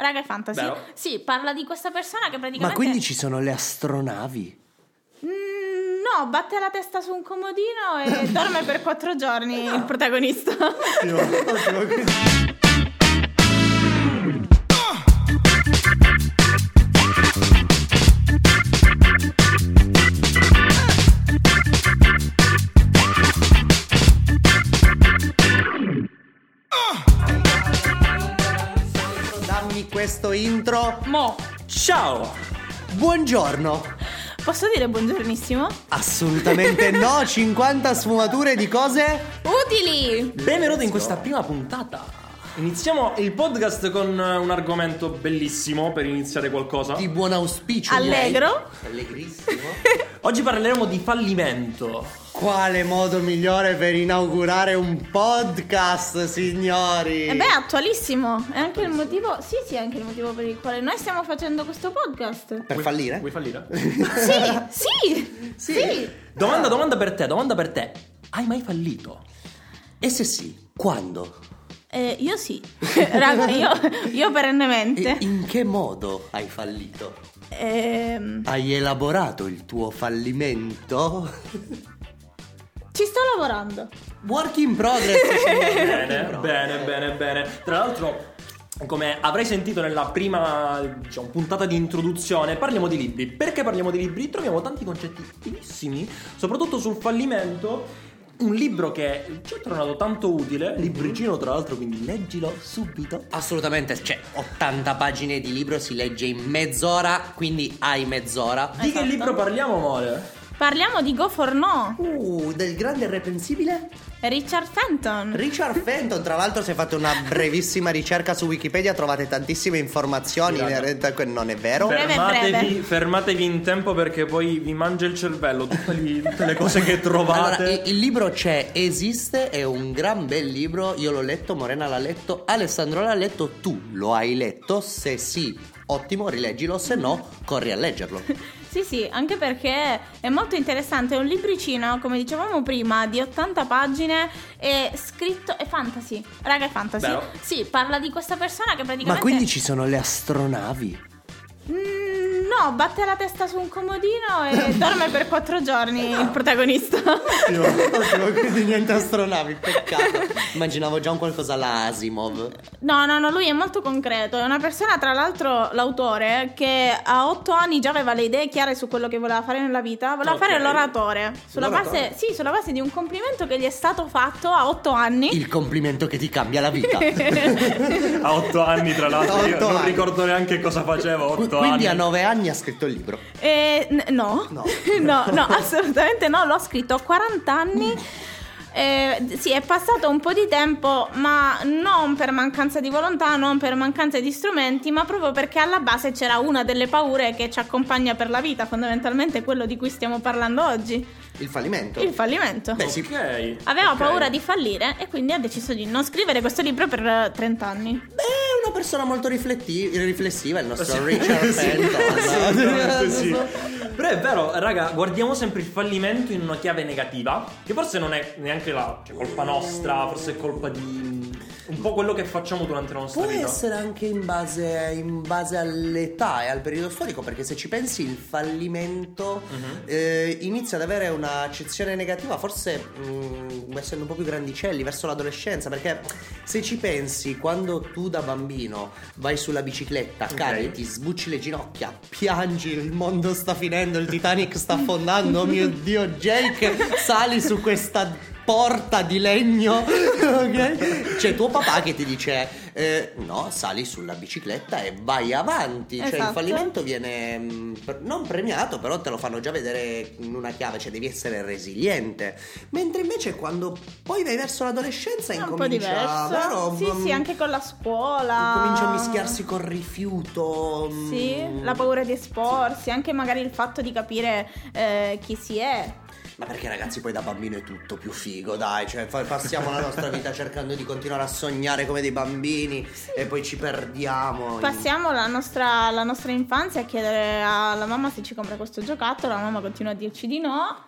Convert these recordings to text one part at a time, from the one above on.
Raga, è fantasy. Vero. Sì, parla di questa persona che praticamente. Ma quindi ci sono le astronavi? Mm, no, batte la testa su un comodino e dorme per quattro giorni il protagonista. Dammi questo intro. Mo, Ciao! Buongiorno. posso dire buongiornissimo? Assolutamente no, 50 sfumature di cose. Utili! Benvenuti in questa prima puntata. Iniziamo il podcast con un argomento bellissimo per iniziare qualcosa. Di buon auspicio. direi. Allegro. Allegrissimo. Oggi parleremo di fallimento. Quale modo migliore per inaugurare un podcast, signori? E beh, attualissimo. È anche il motivo. Sì, sì, è anche il motivo per il quale noi stiamo facendo questo podcast. per fallire? Vuoi fallire? Sì, sì, sì. domanda, domanda per te, domanda per te. Hai mai fallito? E se sì, quando? Eh, io sì. Raga, io, io E perennemente. in che modo hai fallito? Ehm, Hai elaborato il tuo fallimento? Ci sto lavorando. Work in progress. Bene, progress. bene, bene, bene. Tra l'altro, come avrai sentito nella prima diciamo, puntata di introduzione, parliamo di libri. Perché parliamo di libri? Troviamo tanti concetti utilissimi, soprattutto sul fallimento. Un libro che ci è tornato tanto utile, libricino tra l'altro, quindi leggilo subito. Assolutamente, cioè 80 pagine di libro si legge in mezz'ora, quindi hai mezz'ora. Di che Esatto. libro parliamo, amore? Parliamo di Go for No. Uh, del grande irreprensibile Richard Fenton. Richard Fenton. Tra l'altro, se fate una brevissima ricerca su Wikipedia, trovate tantissime informazioni inerenti a quel non è vero. Breve, Fermatevi, breve. fermatevi in tempo perché poi vi mangia il cervello tutte, li- tutte le cose che Allora, trovate. il, il libro c'è, esiste, è un gran bel libro. Io l'ho letto, Morena l'ha letto, Alessandro l'ha letto, tu lo hai letto. Se sì, ottimo, rileggilo, se no, corri a leggerlo. Sì, sì, anche perché è molto interessante. È un libricino, come dicevamo prima, di 80 pagine. È scritto. È fantasy. Raga, è fantasy. Vero. Sì, parla di questa persona che praticamente. Ma quindi ci sono le astronavi? Mm, no, batte la testa su un comodino e dorme per quattro giorni il protagonista. Ottimo, ottimo, quindi niente astronavi, peccato. Immaginavo già un qualcosa alla Asimov. No, no, no, lui è molto concreto. È una persona, tra l'altro, l'autore, che a otto anni già aveva le idee chiare su quello che voleva fare nella vita. Voleva Ok. fare l'oratore. Sulla L'oratore? base, sì, sulla base di un complimento che gli è stato fatto a otto anni. Il complimento che ti cambia la vita. A otto anni, tra l'altro, A io non anni. ricordo neanche cosa facevo. a Otto Quindi a anni. nove anni ha scritto il libro. Eh, n- no. No. no, no, assolutamente no. L'ho scritto a 40 anni. Eh, sì, è passato un po' di tempo, ma non per mancanza di volontà, non per mancanza di strumenti, ma proprio perché alla base c'era una delle paure che ci accompagna per la vita, fondamentalmente quello di cui stiamo parlando oggi, Il fallimento. il fallimento. Beh, sì. Ok. Aveva ok. paura di fallire e quindi ha deciso di non scrivere questo libro per eh, 30 anni. Beh, una persona molto rifletti- riflessiva, il nostro Sì. Richard Sì, Fenton. assolutamente sì. Però è vero, raga, guardiamo sempre il fallimento in una chiave negativa, che forse non è neanche la cioè, colpa nostra, forse è colpa di un po' quello che facciamo durante la nostra Può vita. essere anche in base, in base all'età e al periodo storico, perché se ci pensi il fallimento Mhm. eh, inizia ad avere un'accezione negativa, forse mm, essendo un po' più grandicelli, verso l'adolescenza, perché se ci pensi quando tu da bambino vai sulla bicicletta, Ok. cadi, ti sbucci le ginocchia, piangi, il mondo sta finendo, il Titanic sta affondando, oh mio Dio, Jake, sali su questa porta di legno, ok? C'è tuo papà che ti dice eh, no, sali sulla bicicletta e vai avanti. Cioè il Esatto. fallimento viene mm, non premiato, però te lo fanno già vedere in una chiave, cioè devi essere resiliente. Mentre invece quando poi vai verso l'adolescenza È un incomincia, diverso. vero? Sì, Mm, sì, anche con la scuola. Comincia a mischiarsi col rifiuto. mm, Sì, la paura di esporsi, anche magari il fatto di capire eh, chi si è. Ma perché ragazzi poi da bambino è tutto più figo, dai, cioè fa- passiamo la nostra vita cercando di continuare a sognare come dei bambini e poi ci perdiamo. in- Passiamo la nostra, la nostra infanzia a chiedere alla mamma se ci compra questo giocattolo, la mamma continua a dirci di no.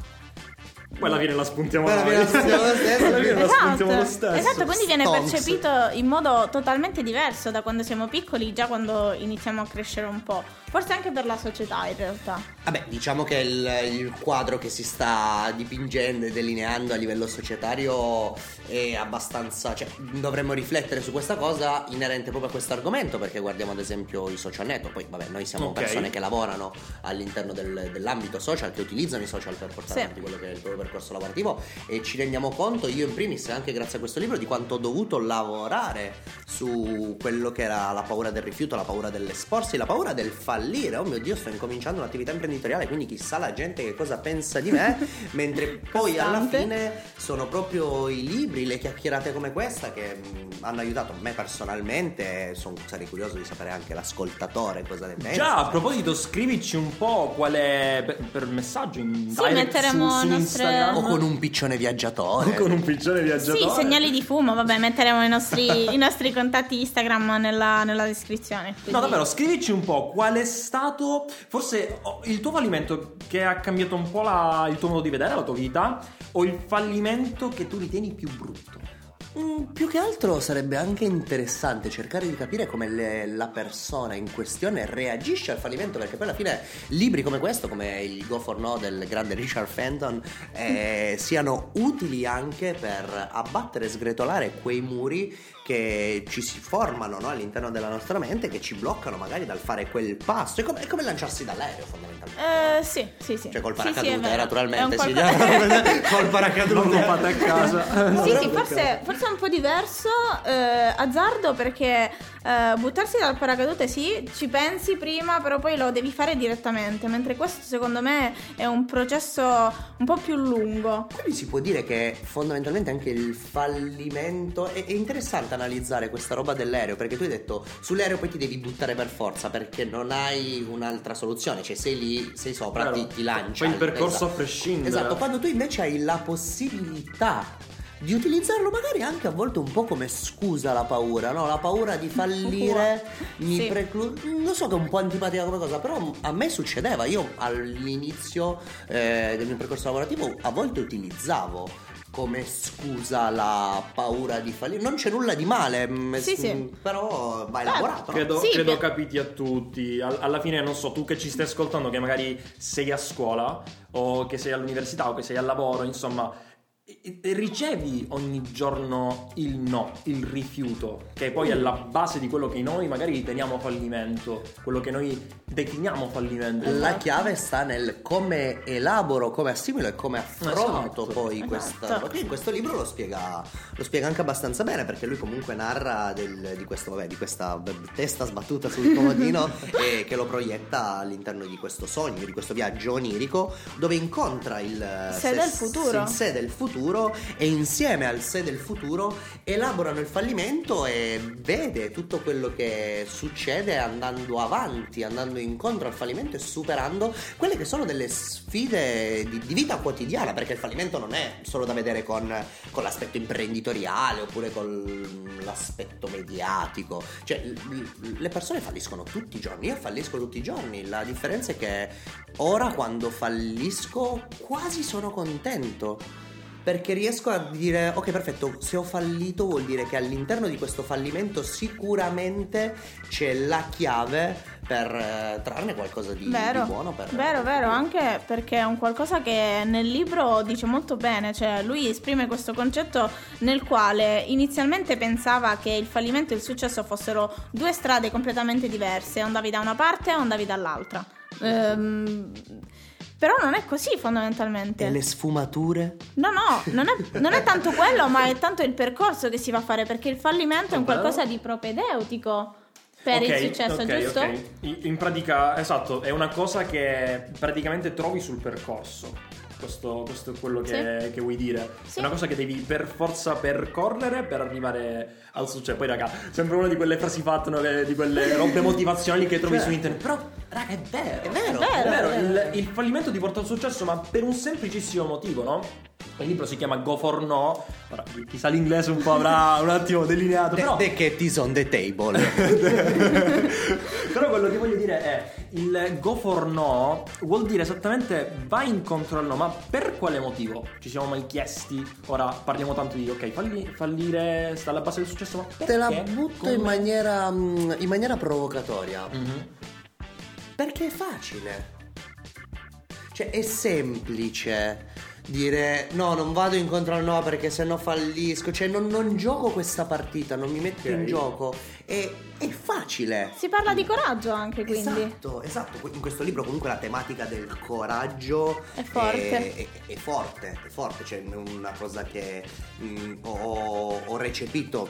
Poi alla fine la spuntiamo alla fine la spuntiamo lo stesso. Alla fine la spuntiamo lo stesso. esatto, quindi viene percepito in modo totalmente diverso da quando siamo piccoli, già quando iniziamo a crescere un po'. Forse anche per la società in realtà. Vabbè, diciamo che il, il quadro che si sta dipingendo e delineando a livello societario è abbastanza. cioè, dovremmo riflettere su questa cosa inerente proprio a questo argomento, perché guardiamo ad esempio i social network. Poi, vabbè, noi siamo Ok. persone che lavorano all'interno del- dell'ambito social, che utilizzano i social per portare Sì. avanti quello che è il proprio percorso lavorativo e ci rendiamo conto, io in primis, anche grazie a questo libro, di quanto ho dovuto lavorare su quello che era la paura del rifiuto, la paura dell'esporsi, la paura del fallire. Oh mio Dio, sto incominciando un'attività imprenditoriale, quindi chissà la gente che cosa pensa di me, mentre poi alla fine sono proprio i libri, le chiacchierate come questa che mh, hanno aiutato me personalmente, son- sarei curioso di sapere anche l'ascoltatore cosa ne pensa. Già, a proposito, scrivici un po' qual è per, per messaggio in Sì, metteremo su, su nostre- Instagram O con un piccione viaggiatore. o con un piccione viaggiatore. Sì, segnali di fumo, vabbè, metteremo i nostri, i nostri contatti Instagram nella, nella descrizione. No, quindi- davvero, scrivici un po' qual è stato forse oh, il tuo fallimento che ha cambiato un po' la- il tuo modo di vedere la tua vita o il fallimento che tu ritieni più brutto. Mm, più che altro sarebbe anche interessante cercare di capire come le- la persona in questione reagisce al fallimento, perché poi alla fine libri come questo, come il Go for No del grande Richard Fenton, eh, siano utili anche per abbattere e sgretolare quei muri che ci si formano no, all'interno della nostra mente, che ci bloccano magari dal fare quel passo. È come, è come lanciarsi dall'aereo fondamentalmente. Eh, sì, sì, sì. Cioè col Sì, sì, paracadute. È un naturalmente. sì, qualcosa- col paracadute. Non a casa. No, Sì, sì, forse, forse è un po' diverso. eh, azzardo perché eh, buttarsi dal paracadute sì, ci pensi prima, però poi lo devi fare direttamente. Mentre questo, secondo me, è un processo un po' più lungo. Quindi si può dire che fondamentalmente anche il fallimento è, è interessante analizzare questa roba dell'aereo perché tu hai detto sull'aereo poi ti devi buttare per forza perché non hai un'altra soluzione, cioè sei lì, sei sopra, Vero. ti, ti lancia. Fai il percorso Esatto. a prescindere. Esatto, quando tu invece hai la possibilità di utilizzarlo magari anche a volte un po' come scusa la paura, no? La paura di fallire mi Sì. preclude. Non so che è un po' antipatica come cosa, però a me succedeva. Io all'inizio eh, del mio percorso lavorativo a volte utilizzavo come scusa la paura di fallire. Non c'è nulla di male, mm, Sì, sì. mm, però va Beh, elaborato. no? Credo, Sì, credo che- capiti a tutti. Al- alla fine, non so, tu che ci stai ascoltando, che magari sei a scuola, o che sei all'università, o che sei al lavoro, insomma, ricevi ogni giorno il no, il rifiuto, che poi è la base di quello che noi magari riteniamo fallimento, quello che noi decliniamo fallimento. La chiave sta nel come elaboro, come assimilo e come affronto Esatto, poi esatto. questa. In questo libro lo spiega, lo spiega anche abbastanza bene perché lui comunque narra del- di, questo, vabbè, di questa testa sbattuta sul comodino e che lo proietta all'interno di questo sogno, di questo viaggio onirico dove incontra il Sé del futuro. il sé del futuro e insieme al sé del futuro elaborano il fallimento e vede tutto quello che succede andando avanti, andando incontro al fallimento e superando quelle che sono delle sfide di, di vita quotidiana, perché il fallimento non è solo da vedere con, con l'aspetto imprenditoriale oppure con l'aspetto mediatico, cioè le persone falliscono tutti i giorni, io fallisco tutti i giorni, la differenza è che ora quando fallisco quasi sono contento. Perché riesco a dire, ok perfetto, se ho fallito vuol dire che all'interno di questo fallimento sicuramente c'è la chiave per eh, trarne qualcosa di, Vero, di buono. Per, vero, vero, anche perché è un qualcosa che nel libro dice molto bene, cioè lui esprime questo concetto nel quale inizialmente pensava che il fallimento e il successo fossero due strade completamente diverse, andavi da una parte o andavi dall'altra. Ehm, però non è così fondamentalmente. E le sfumature? No, no, non è, non è tanto quello, ma è tanto il percorso che si va a fare, perché il fallimento è un qualcosa di propedeutico per Ok, il successo, ok, giusto? ok. In, in pratica, esatto, è una cosa che praticamente trovi sul percorso. Questo, questo è quello che, che vuoi dire. Sì. È una cosa che devi per forza percorrere per arrivare al successo. Poi, raga, sembra una di quelle frasi fatte, no, di quelle robe motivazionali che trovi Cioè. su internet. Però, raga, è vero. È vero. È È vero. vero, il, il fallimento ti porta al successo, ma per un semplicissimo motivo, no? Il libro si chiama Go for No. Ora, chi sa l'inglese un po' avrà un attimo delineato. The, però, the cat is on the table. però quello che voglio dire è il go for no vuol dire esattamente vai incontro al no, ma per quale motivo? Ci siamo mai chiesti? Ora parliamo tanto di ok, falli- fallire sta alla base del successo, ma perché? Te la butto Come? in maniera, mm, in maniera provocatoria. Mhm. Perché è facile. Cioè, è semplice dire no, non vado incontro al no perché se no fallisco. Cioè, non, non gioco questa partita, non mi metto in Ok. gioco. È, è facile. Si parla di coraggio anche, quindi. Esatto, esatto. In questo libro comunque la tematica del coraggio È forte. È, è- è forte, è forte. C'è una cosa che mm, ho, ho recepito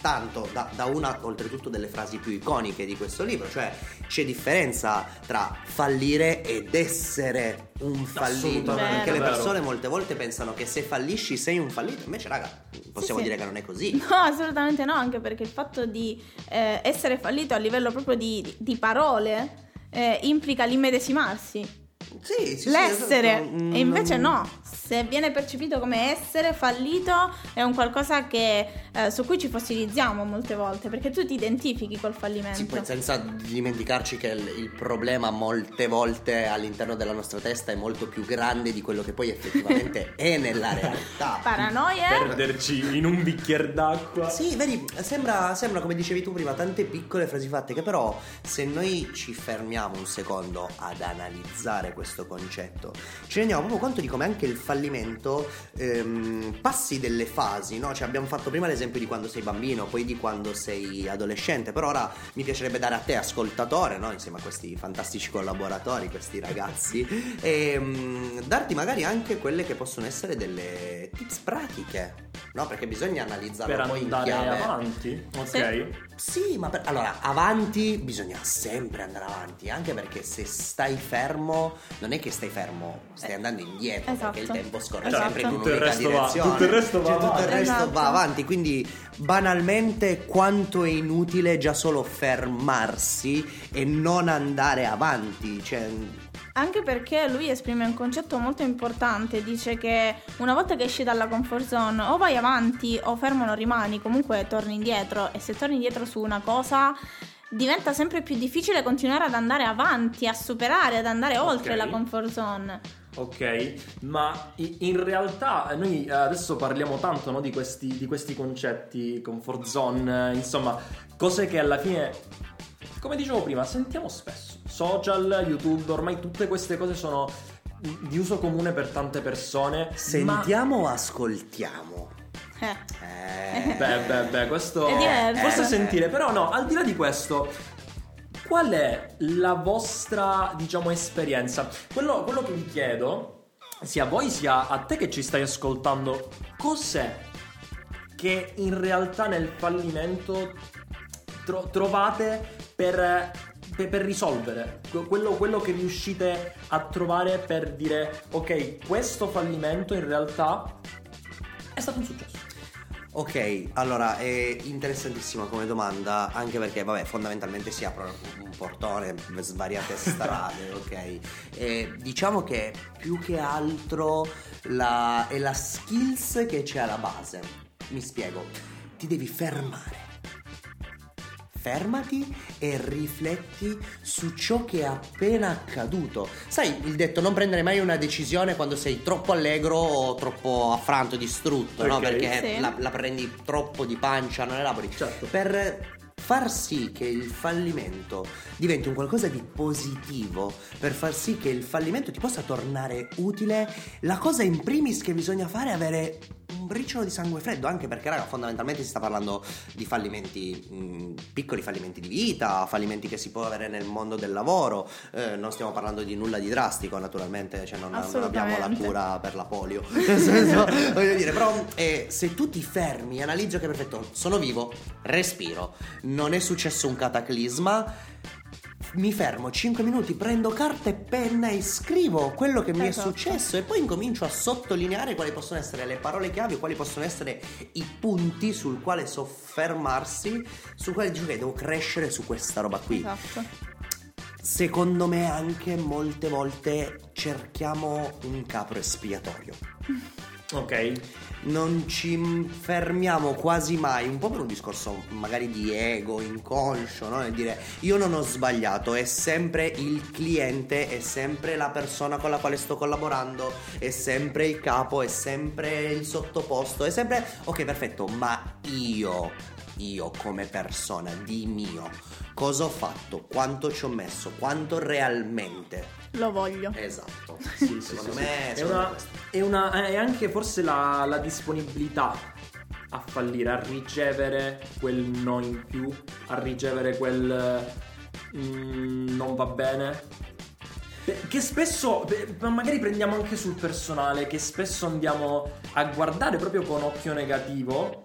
tanto da, da una oltretutto delle frasi più iconiche di questo libro, cioè c'è differenza tra fallire ed essere un fallito, perché le persone molte volte pensano che se fallisci sei un fallito, invece raga, possiamo sì. dire che non è così. No, assolutamente no, anche perché il fatto di eh, essere fallito a livello proprio di, di parole eh, implica l'immedesimarsi. Sì, sì, sì, L'essere, esatto. Mm, e invece no, se viene percepito come essere fallito è un qualcosa che, eh, su cui ci fossilizziamo molte volte, perché tu ti identifichi col fallimento. Sì, poi senza dimenticarci che il, il problema molte volte all'interno della nostra testa è molto più grande di quello che poi effettivamente è nella realtà. Paranoie? Perderci in un bicchiere d'acqua. Sì, vedi, sembra, sembra, come dicevi tu prima, tante piccole frasi fatte che però se noi ci fermiamo un secondo ad analizzare questo concetto, ci rendiamo proprio conto di come anche il fallimento ehm, passi delle fasi, no? Cioè abbiamo fatto prima l'esempio di quando sei bambino, poi di quando sei adolescente, però ora mi piacerebbe dare a te ascoltatore, no? Insieme a questi fantastici collaboratori, questi ragazzi, ehm, darti magari anche quelle che possono essere delle tips pratiche, no? Perché bisogna analizzarlo Per poi in andare chiave. avanti. Ok. Sì. Sì, ma per- allora, avanti bisogna sempre andare avanti, anche perché se stai fermo, non è che stai fermo, stai andando indietro, Esatto. perché il tempo scorre Esatto. sempre in un'unica resto va- direzione. tutto il resto va Cioè, tutto il avanti. resto Esatto. va avanti, quindi banalmente quanto è inutile già solo fermarsi e non andare avanti, cioè Anche perché lui esprime un concetto molto importante, dice che una volta che esci dalla comfort zone o vai avanti o fermo non rimani, comunque torni indietro e se torni indietro su una cosa diventa sempre più difficile continuare ad andare avanti, a superare, ad andare oltre la comfort zone. Ok, ma in realtà noi eh, adesso parliamo tanto no, di, questi, di questi concetti, comfort zone, eh, insomma, cose che alla fine, come dicevo prima, sentiamo spesso. Social, YouTube, ormai tutte queste cose sono di uso comune per tante persone. Ma... sentiamo o ascoltiamo. Eh. Eh, Beh, beh, beh, questo forse sentire, però no, al di là di questo, qual è la vostra, diciamo, esperienza? Quello, quello che vi chiedo, sia a voi sia a te che ci stai ascoltando, cos'è che in realtà nel fallimento tro- trovate per, per- per risolvere? Que- Quello, quello che riuscite a trovare per dire, ok, questo fallimento in realtà è stato un successo. Ok, allora è interessantissima come domanda, anche perché, vabbè, fondamentalmente si apre un portone, svariate strade, ok? E diciamo che più che altro la- è la skills che c'è alla base. Mi spiego, ti devi fermare. Fermati e rifletti su ciò che è appena accaduto. Sai il detto non prendere mai una decisione quando sei troppo allegro o troppo affranto, distrutto, no? Ok. Perché Sì. la, la prendi troppo di pancia, non elabori. Certo. Per far sì che il fallimento diventi un qualcosa di positivo, per far sì che il fallimento ti possa tornare utile, la cosa in primis che bisogna fare è avere un briciolo di sangue freddo, anche perché raga, fondamentalmente si sta parlando di fallimenti, mh, piccoli fallimenti di vita, fallimenti che si può avere nel mondo del lavoro, eh, non stiamo parlando di nulla di drastico naturalmente, cioè non, non abbiamo la cura per la polio, nel senso, voglio dire, però eh, se tu ti fermi analizzi che perfetto, sono vivo, respiro, non è successo un cataclisma, mi fermo 5 minuti, prendo carta e penna e scrivo quello che mi è Esatto. successo e poi incomincio a sottolineare quali possono essere le parole chiave, quali possono essere i punti sul quale soffermarsi, sul quale dico che devo crescere su questa roba qui. Esatto. Secondo me anche molte volte cerchiamo un capro espiatorio. Ok. Non ci fermiamo quasi mai, un po' per un discorso magari di ego, inconscio, no? Nel dire io non ho sbagliato, è sempre il cliente, è sempre la persona con la quale sto collaborando, è sempre il capo, è sempre il sottoposto, è sempre ok perfetto, ma io, io come persona, di mio, cosa ho fatto, quanto ci ho messo, quanto realmente. Lo voglio. Esatto. Sì, secondo me è, una, è, una- è anche forse la, la disponibilità a fallire, a ricevere quel no in più, a ricevere quel mm, non va bene. Che spesso, ma magari prendiamo anche sul personale, che spesso andiamo a guardare proprio con occhio negativo.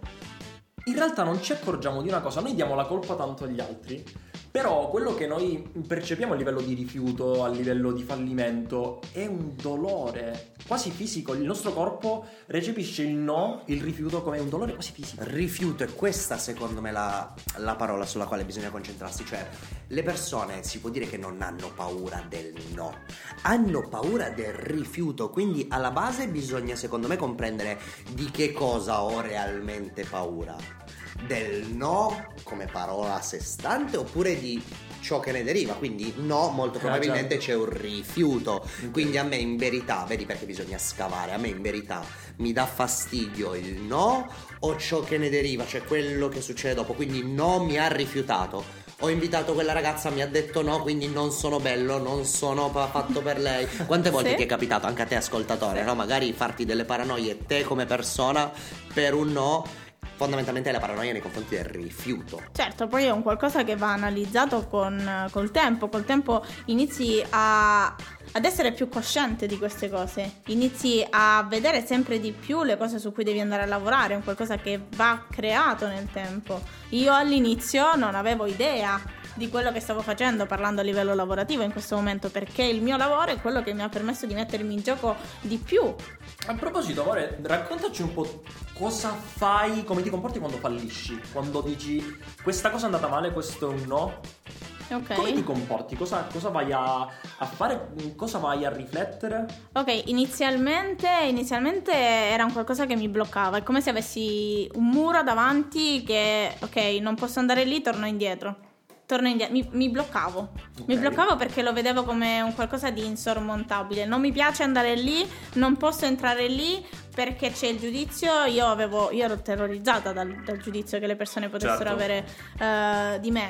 In realtà non ci accorgiamo di una cosa, noi diamo la colpa tanto agli altri, però quello che noi percepiamo a livello di rifiuto, a livello di fallimento, è un dolore quasi fisico. Il nostro corpo recepisce il no, il rifiuto come un dolore quasi fisico. Rifiuto è questa secondo me la, la parola sulla quale bisogna concentrarsi, cioè le persone si può dire che non hanno paura del no, hanno paura del rifiuto, quindi alla base bisogna secondo me comprendere di che cosa ho realmente paura, del no come parola a sé stante oppure di ciò che ne deriva, quindi no molto Ah, probabilmente certo. c'è un rifiuto, quindi a me in verità, vedi perché bisogna scavare, a me in verità mi dà fastidio il no o ciò che ne deriva, cioè quello che succede dopo, quindi no mi ha rifiutato. Ho invitato quella ragazza, mi ha detto no, quindi non sono bello, non sono fatto per lei. Quante volte Sì. ti è capitato, anche a te ascoltatore, no? Magari farti delle paranoie te come persona per un no, fondamentalmente la paranoia nei confronti del rifiuto. Certo, poi è un qualcosa che va analizzato con, col tempo. Col tempo inizi a, ad essere più cosciente di queste cose, inizi a vedere sempre di più le cose su cui devi andare a lavorare, è un qualcosa che va creato nel tempo. Io all'inizio non avevo idea di quello che stavo facendo parlando a livello lavorativo in questo momento perché il mio lavoro è quello che mi ha permesso di mettermi in gioco di più A proposito, Amore, raccontaci un po' cosa fai, come ti comporti quando fallisci, quando dici questa cosa è andata male, questo è un no. ok Come ti comporti? Cosa, cosa vai a, a fare? Cosa vai a riflettere? Ok, inizialmente, inizialmente era un qualcosa che mi bloccava, è come se avessi un muro davanti che, ok, non posso andare lì, torno indietro. Torno indietro, mi, mi bloccavo. Mi Ok. bloccavo perché lo vedevo come un qualcosa di insormontabile. Non mi piace andare lì, non posso entrare lì perché c'è il giudizio. Io, avevo, io ero terrorizzata dal, dal giudizio che le persone potessero Certo. avere eh, di me.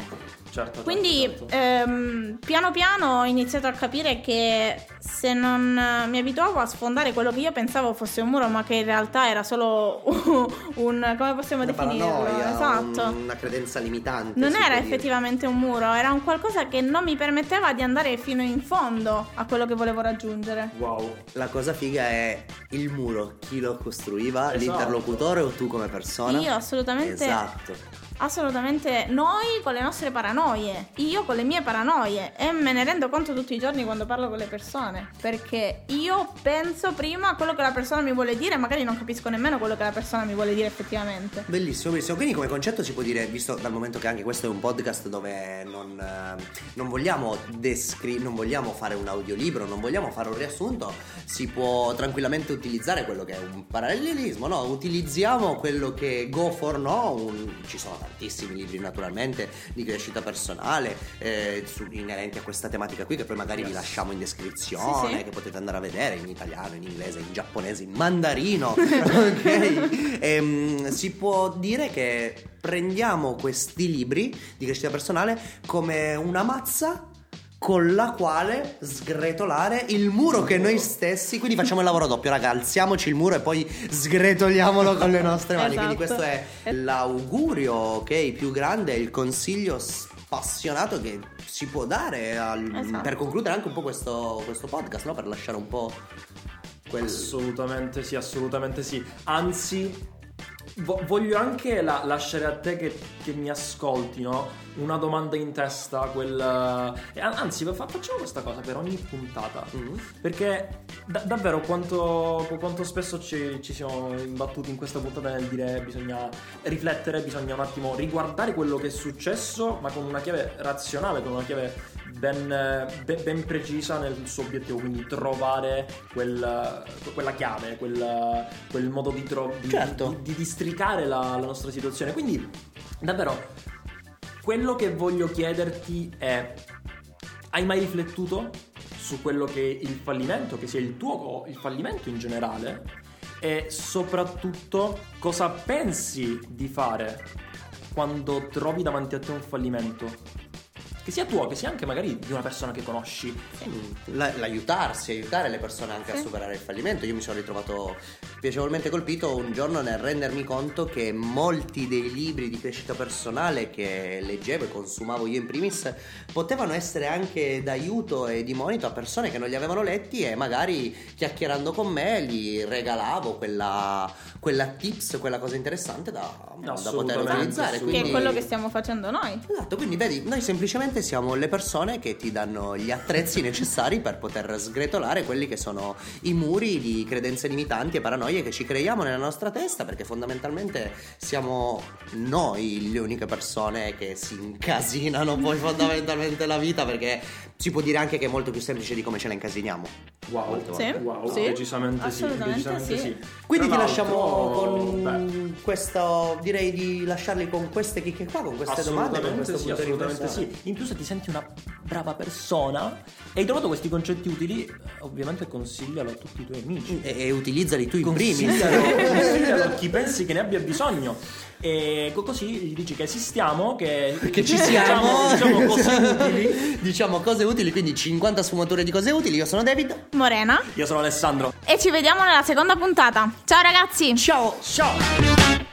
Certo. Quindi certo, certo. ehm, piano piano ho iniziato a capire che se non eh, mi abituavo a sfondare quello che io pensavo fosse un muro, ma che in realtà era solo un come possiamo Una definirlo? paranoia, esatto. un- una credenza limitante. Non era dire. effettivamente un muro, era un qualcosa che non mi permetteva di andare fino in fondo a quello che volevo raggiungere. Wow. La cosa figa è il muro, chi lo costruiva, Esatto. l'interlocutore o tu come persona? Io assolutamente Esatto. Assolutamente noi con le nostre paranoie, io con le mie paranoie e me ne rendo conto tutti i giorni quando parlo con le persone, perché io penso prima a quello che la persona mi vuole dire magari non capisco nemmeno quello che la persona mi vuole dire effettivamente. Bellissimo, bellissimo. Quindi come concetto si può dire, visto dal momento che anche questo è un podcast dove non, eh, non vogliamo descri- non vogliamo fare un audiolibro, non vogliamo fare un riassunto, si può tranquillamente utilizzare quello che è un parallelismo, no? Utilizziamo quello che Go for No, ci sono tantissimi libri naturalmente di crescita personale eh, su- inerenti a questa tematica qui che poi magari vi Yes. lasciamo in descrizione, Sì, sì. che potete andare a vedere in italiano, in inglese, in giapponese, in mandarino, ok? Ehm, si può dire che prendiamo questi libri di crescita personale come una mazza con la quale sgretolare il muro che noi stessi, quindi facciamo il lavoro doppio, raga, alziamoci il muro e poi sgretoliamolo con le nostre mani. Quindi Esatto. questo è l'augurio, ok, più grande, il consiglio spassionato che si può dare al- Esatto. per concludere anche un po' questo, questo podcast, no? Per lasciare un po' quel... Assolutamente sì, assolutamente sì. Anzi, voglio anche la- lasciare a te che, che mi ascolti, no? Una domanda in testa, quel... eh, an- Anzi, fa- facciamo questa cosa per ogni puntata. Mm. Perché da- davvero quanto, quanto spesso ci, ci siamo imbattuti in questa puntata nel dire bisogna riflettere, bisogna un attimo riguardare quello che è successo, ma con una chiave razionale, con una chiave ben, ben- ben precisa nel suo obiettivo, quindi trovare quel- quella chiave, quel, quel modo di, tro- di, Certo. di- di districare la, la nostra situazione. Quindi, davvero, quello che voglio chiederti è: hai mai riflettuto su quello che è il fallimento, che sia il tuo o il fallimento in generale? E soprattutto, cosa pensi di fare quando trovi davanti a te un fallimento? Che sia tuo, che sia anche magari di una persona che conosci. La- l'aiutarsi, aiutare le persone anche a Sì. superare il fallimento. Io mi sono ritrovato piacevolmente colpito un giorno nel rendermi conto che molti dei libri di crescita personale che leggevo e consumavo io in primis potevano essere anche d'aiuto e di monito a persone che non li avevano letti e magari chiacchierando con me gli regalavo quella, quella tips, quella cosa interessante da, da poter utilizzare. Che Quindi... è quello che stiamo facendo noi. Esatto, quindi vedi, noi semplicemente siamo le persone che ti danno gli attrezzi necessari per poter sgretolare quelli che sono i muri di credenze limitanti e paranoie che ci creiamo nella nostra testa, perché fondamentalmente siamo noi le uniche persone che si incasinano poi fondamentalmente la vita, perché si può dire anche che è molto più semplice di come ce la incasiniamo. Wow, Sì, wow, sì, decisamente sì. decisamente sì. sì. Quindi Tra ti lasciamo l'altro, beh, con questo, direi di lasciarli con queste chicche qua, con queste domande, con Assolutamente questo sì, assolutamente sì. In più se ti senti una brava persona e hai trovato questi concetti utili, ovviamente consiglialo a tutti i tuoi amici. E, e utilizzali tu in primis. Consiglialo, consiglialo a chi pensi che ne abbia bisogno. E co- così gli dici che esistiamo, che, che ci siamo, Diciamo, diciamo cose utili. diciamo cose utili, quindi 50 sfumature di cose utili. Io sono David. Morena. Io sono Alessandro. E ci vediamo nella seconda puntata. Ciao ragazzi! Ciao! Ciao!